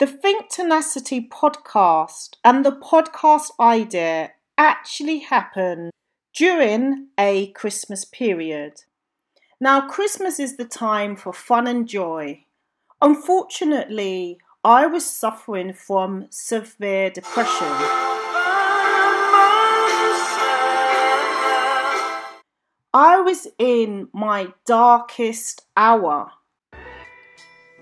The Think Tenacity podcast and the podcast idea actually happened during a Christmas period. Now, Christmas is the time for fun and joy. Unfortunately, I was suffering from severe depression. I was in my darkest hour.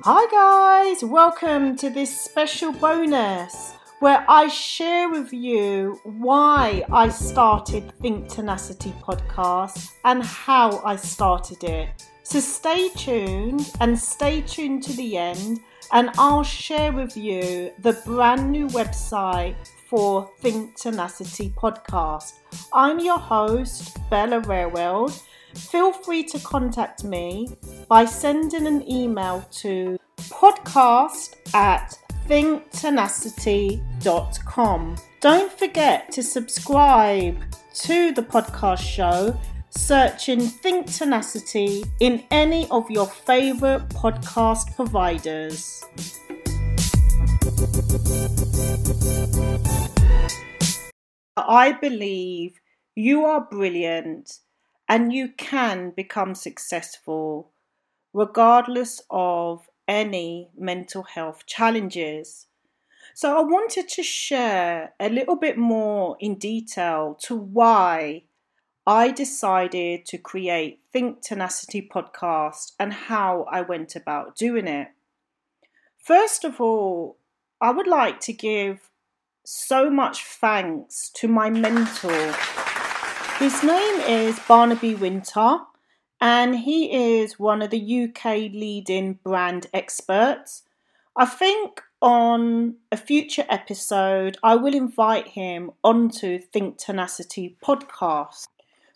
Hi, guys, welcome to this special bonus where I share with you why I started Think Tenacity podcast and how I started it. So stay tuned and stay tuned to the end, and I'll share with you the brand new website for Think Tenacity podcast. I'm your host, Bella Rareweld feel free to contact me by sending an email to podcast at thinktenacity.com. Don't forget to subscribe to the podcast show searching Think Tenacity in any of your favorite podcast providers. I believe you are brilliant and you can become successful regardless of any mental health challenges. So, I wanted to share a little bit more in detail to why I decided to create Think Tenacity podcast and how I went about doing it. First of all, I would like to give so much thanks to my mentor his name is Barnaby Winter, and he is one of the UK leading brand experts. I think on a future episode, I will invite him onto Think Tenacity podcast.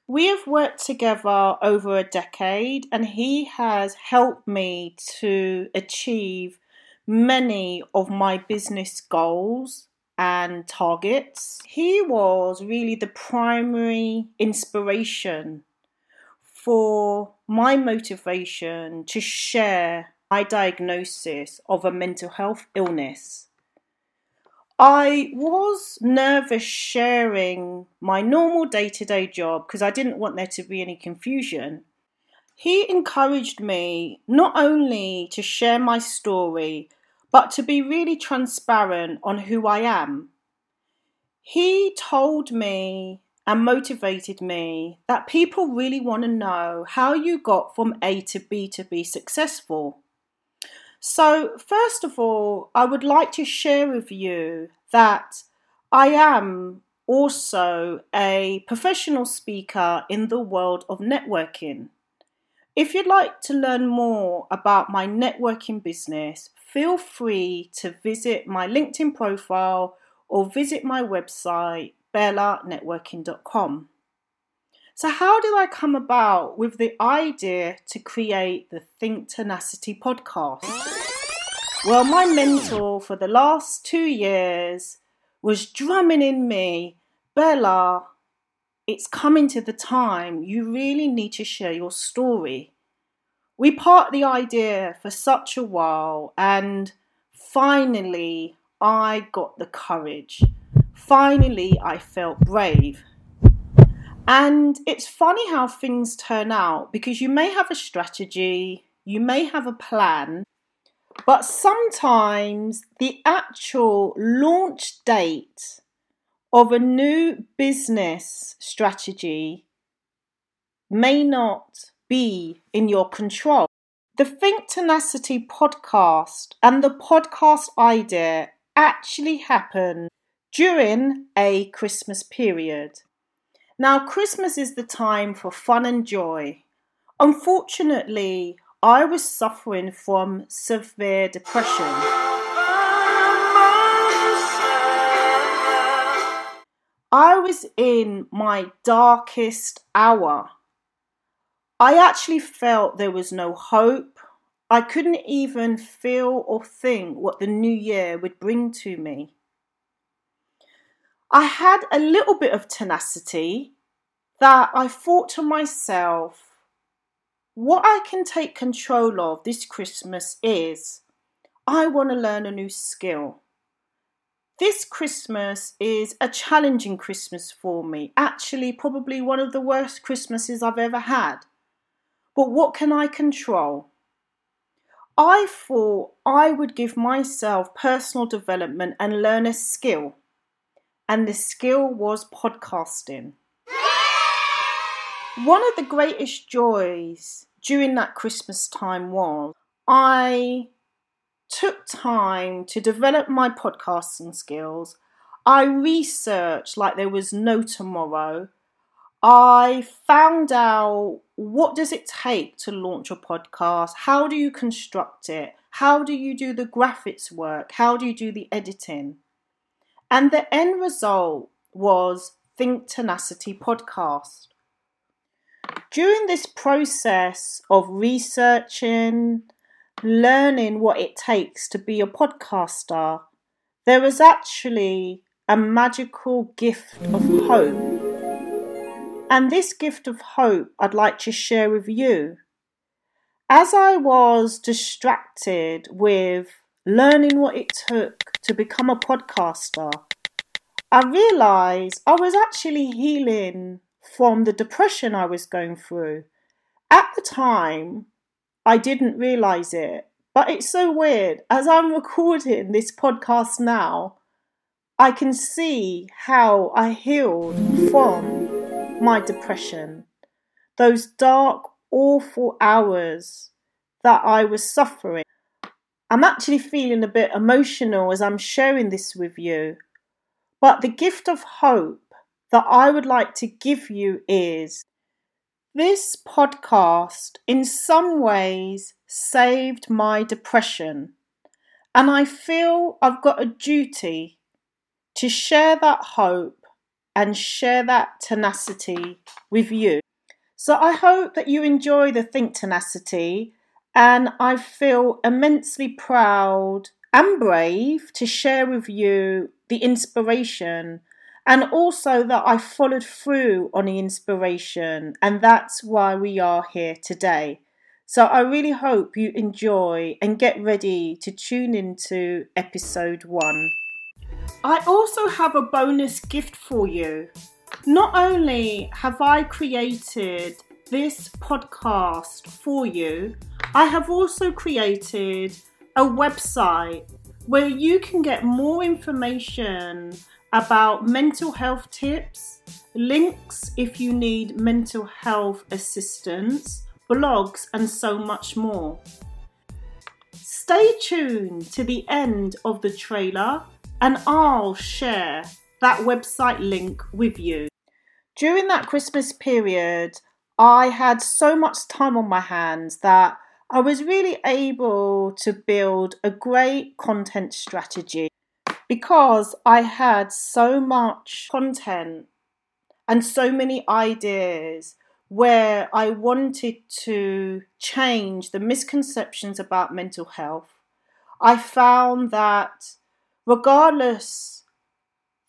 We have worked together over a decade, and he has helped me to achieve many of my business goals and targets. He was really the primary inspiration for my motivation to share my diagnosis of a mental health illness. I was nervous sharing my normal day to day job because I didn't want there to be any confusion. He encouraged me not only to share my story, but to be really transparent on who I am. He told me and motivated me that people really want to know how you got from A to B to be successful. So, first of all, I would like to share with you that I am also a professional speaker in the world of networking. If you'd like to learn more about my networking business, feel free to visit my LinkedIn profile or visit my website, bellanetworking.com. So, how did I come about with the idea to create the Think Tenacity podcast? Well, my mentor for the last two years was drumming in me, Bella, it's coming to the time you really need to share your story. We parked the idea for such a while, and finally, I got the courage. Finally, I felt brave. And it's funny how things turn out because you may have a strategy, you may have a plan, but sometimes the actual launch date of a new business strategy may not be in your control. The Think Tenacity podcast and the podcast idea actually happened during a Christmas period. Now, Christmas is the time for fun and joy. Unfortunately, I was suffering from severe depression. I was in my darkest hour. I actually felt there was no hope. I couldn't even feel or think what the new year would bring to me. I had a little bit of tenacity that I thought to myself, what I can take control of this Christmas is I want to learn a new skill. This Christmas is a challenging Christmas for me. Actually, probably one of the worst Christmases I've ever had. But what can I control? I thought I would give myself personal development and learn a skill. And the skill was podcasting. One of the greatest joys during that Christmas time was I took time to develop my podcasting skills. I researched like there was no tomorrow. I found out what does it take to launch a podcast? How do you construct it? How do you do the graphics work? How do you do the editing? And the end result was Think Tenacity podcast. During this process of researching, learning what it takes to be a podcaster, there was actually a magical gift of hope. And this gift of hope I'd like to share with you. As I was distracted with learning what it took to become a podcaster, I realized I was actually healing from the depression I was going through. At the time, I didn't realize it. But it's so weird. As I'm recording this podcast now, I can see how I healed from my depression. Those dark, awful hours that I was suffering. I'm actually feeling a bit emotional as I'm sharing this with you. But the gift of hope that I would like to give you is this podcast, in some ways, saved my depression, and I feel I've got a duty to share that hope and share that tenacity with you. So I hope that you enjoy the Think Tenacity, and I feel immensely proud and brave to share with you the inspiration and also that I followed through on the inspiration, and that's why we are here today. So I really hope you enjoy and get ready to tune into episode one. I also have a bonus gift for you. Not only have I created this podcast for you, I have also created a website where you can get more information about mental health tips, links if you need mental health assistance, blogs, and so much more. Stay tuned to the end of the trailer and I'll share that website link with you. During that Christmas period, I had so much time on my hands that I was really able to build a great content strategy because I had so much content and so many ideas where I wanted to change the misconceptions about mental health. I found that regardless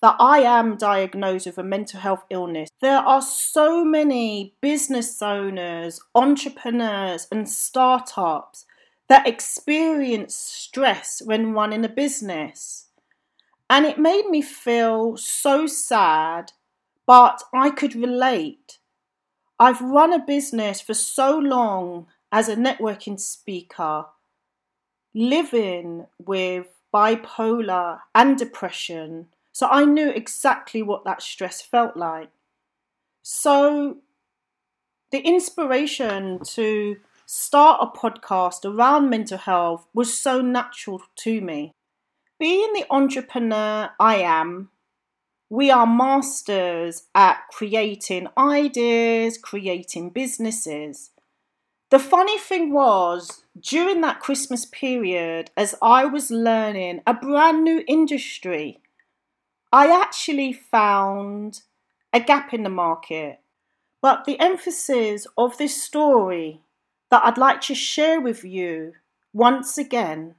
that I am diagnosed with a mental health illness, there are so many business owners, entrepreneurs, and startups that experience stress when running a business. And it made me feel so sad, but I could relate. I've run a business for so long as a networking speaker, living with bipolar and depression, so I knew exactly what that stress felt like. So, the inspiration to start a podcast around mental health was so natural to me. Being the entrepreneur I am, we are masters at creating ideas, creating businesses. The funny thing was, during that Christmas period, as I was learning a brand new industry, I actually found a gap in the market. But the emphasis of this story that I'd like to share with you once again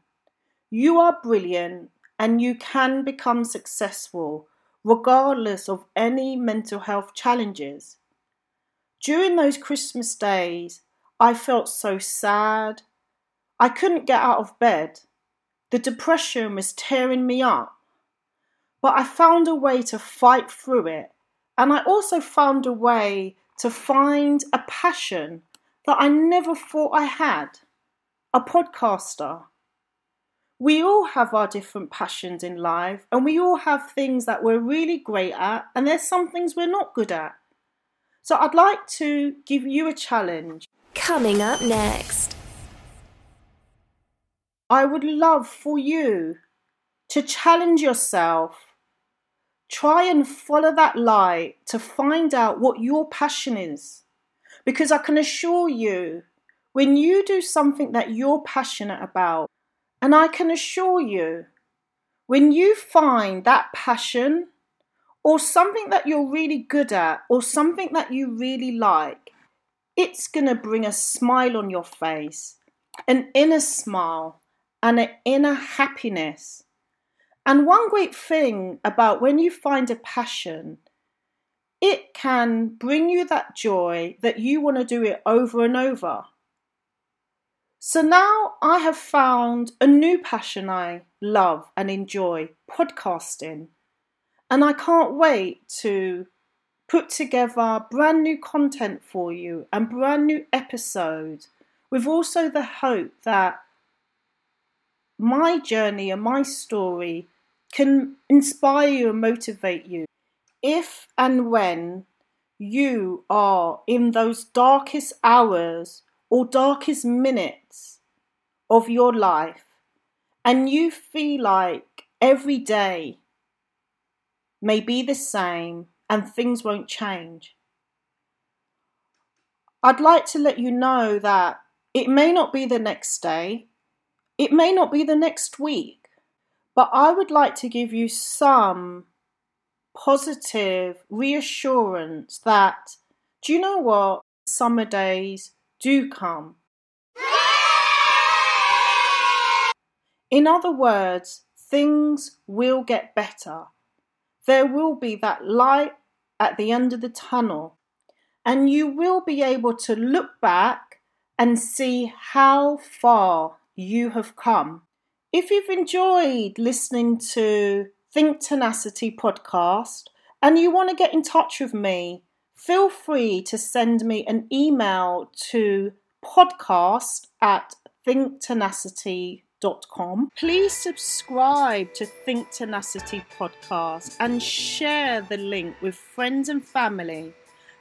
you are brilliant and you can become successful regardless of any mental health challenges. During those Christmas days, I felt so sad. I couldn't get out of bed. The depression was tearing me up. But I found a way to fight through it. And I also found a way to find a passion that I never thought I had a podcaster. We all have our different passions in life, and we all have things that we're really great at, and there's some things we're not good at. So I'd like to give you a challenge. Coming up next. I would love for you to challenge yourself. Try and follow that light to find out what your passion is. Because I can assure you, when you do something that you're passionate about, and I can assure you, when you find that passion or something that you're really good at or something that you really like, it's going to bring a smile on your face, an inner smile, and an inner happiness. And one great thing about when you find a passion, it can bring you that joy that you want to do it over and over. So now I have found a new passion I love and enjoy podcasting. And I can't wait to put together brand new content for you and brand new episodes with also the hope that my journey and my story can inspire you and motivate you. If and when you are in those darkest hours or darkest minutes of your life and you feel like every day may be the same and things won't change, I'd like to let you know that it may not be the next day, it may not be the next week, but I would like to give you some positive reassurance that, do you know what? Summer days do come. In other words, things will get better. There will be that light at the end of the tunnel, and you will be able to look back and see how far you have come. If you've enjoyed listening to Think Tenacity podcast and you want to get in touch with me, feel free to send me an email to podcast at thinktenacity.com. Please subscribe to Think Tenacity podcast and share the link with friends and family.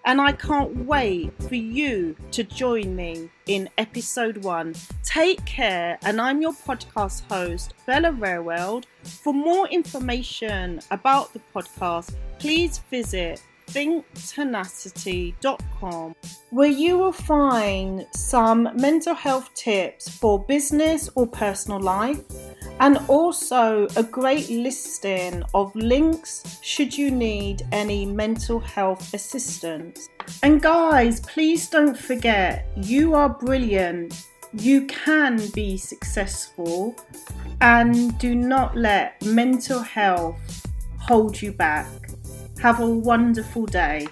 And I can't wait for you to join me in episode one. Take care, and I'm your podcast host, Bella Rareweld. For more information about the podcast, please visit thinktenacity.com where you will find some mental health tips for business or personal life and also a great listing of links should you need any mental health assistance. And guys, please don't forget you are brilliant. You can be successful and do not let mental health hold you back. Have a wonderful day.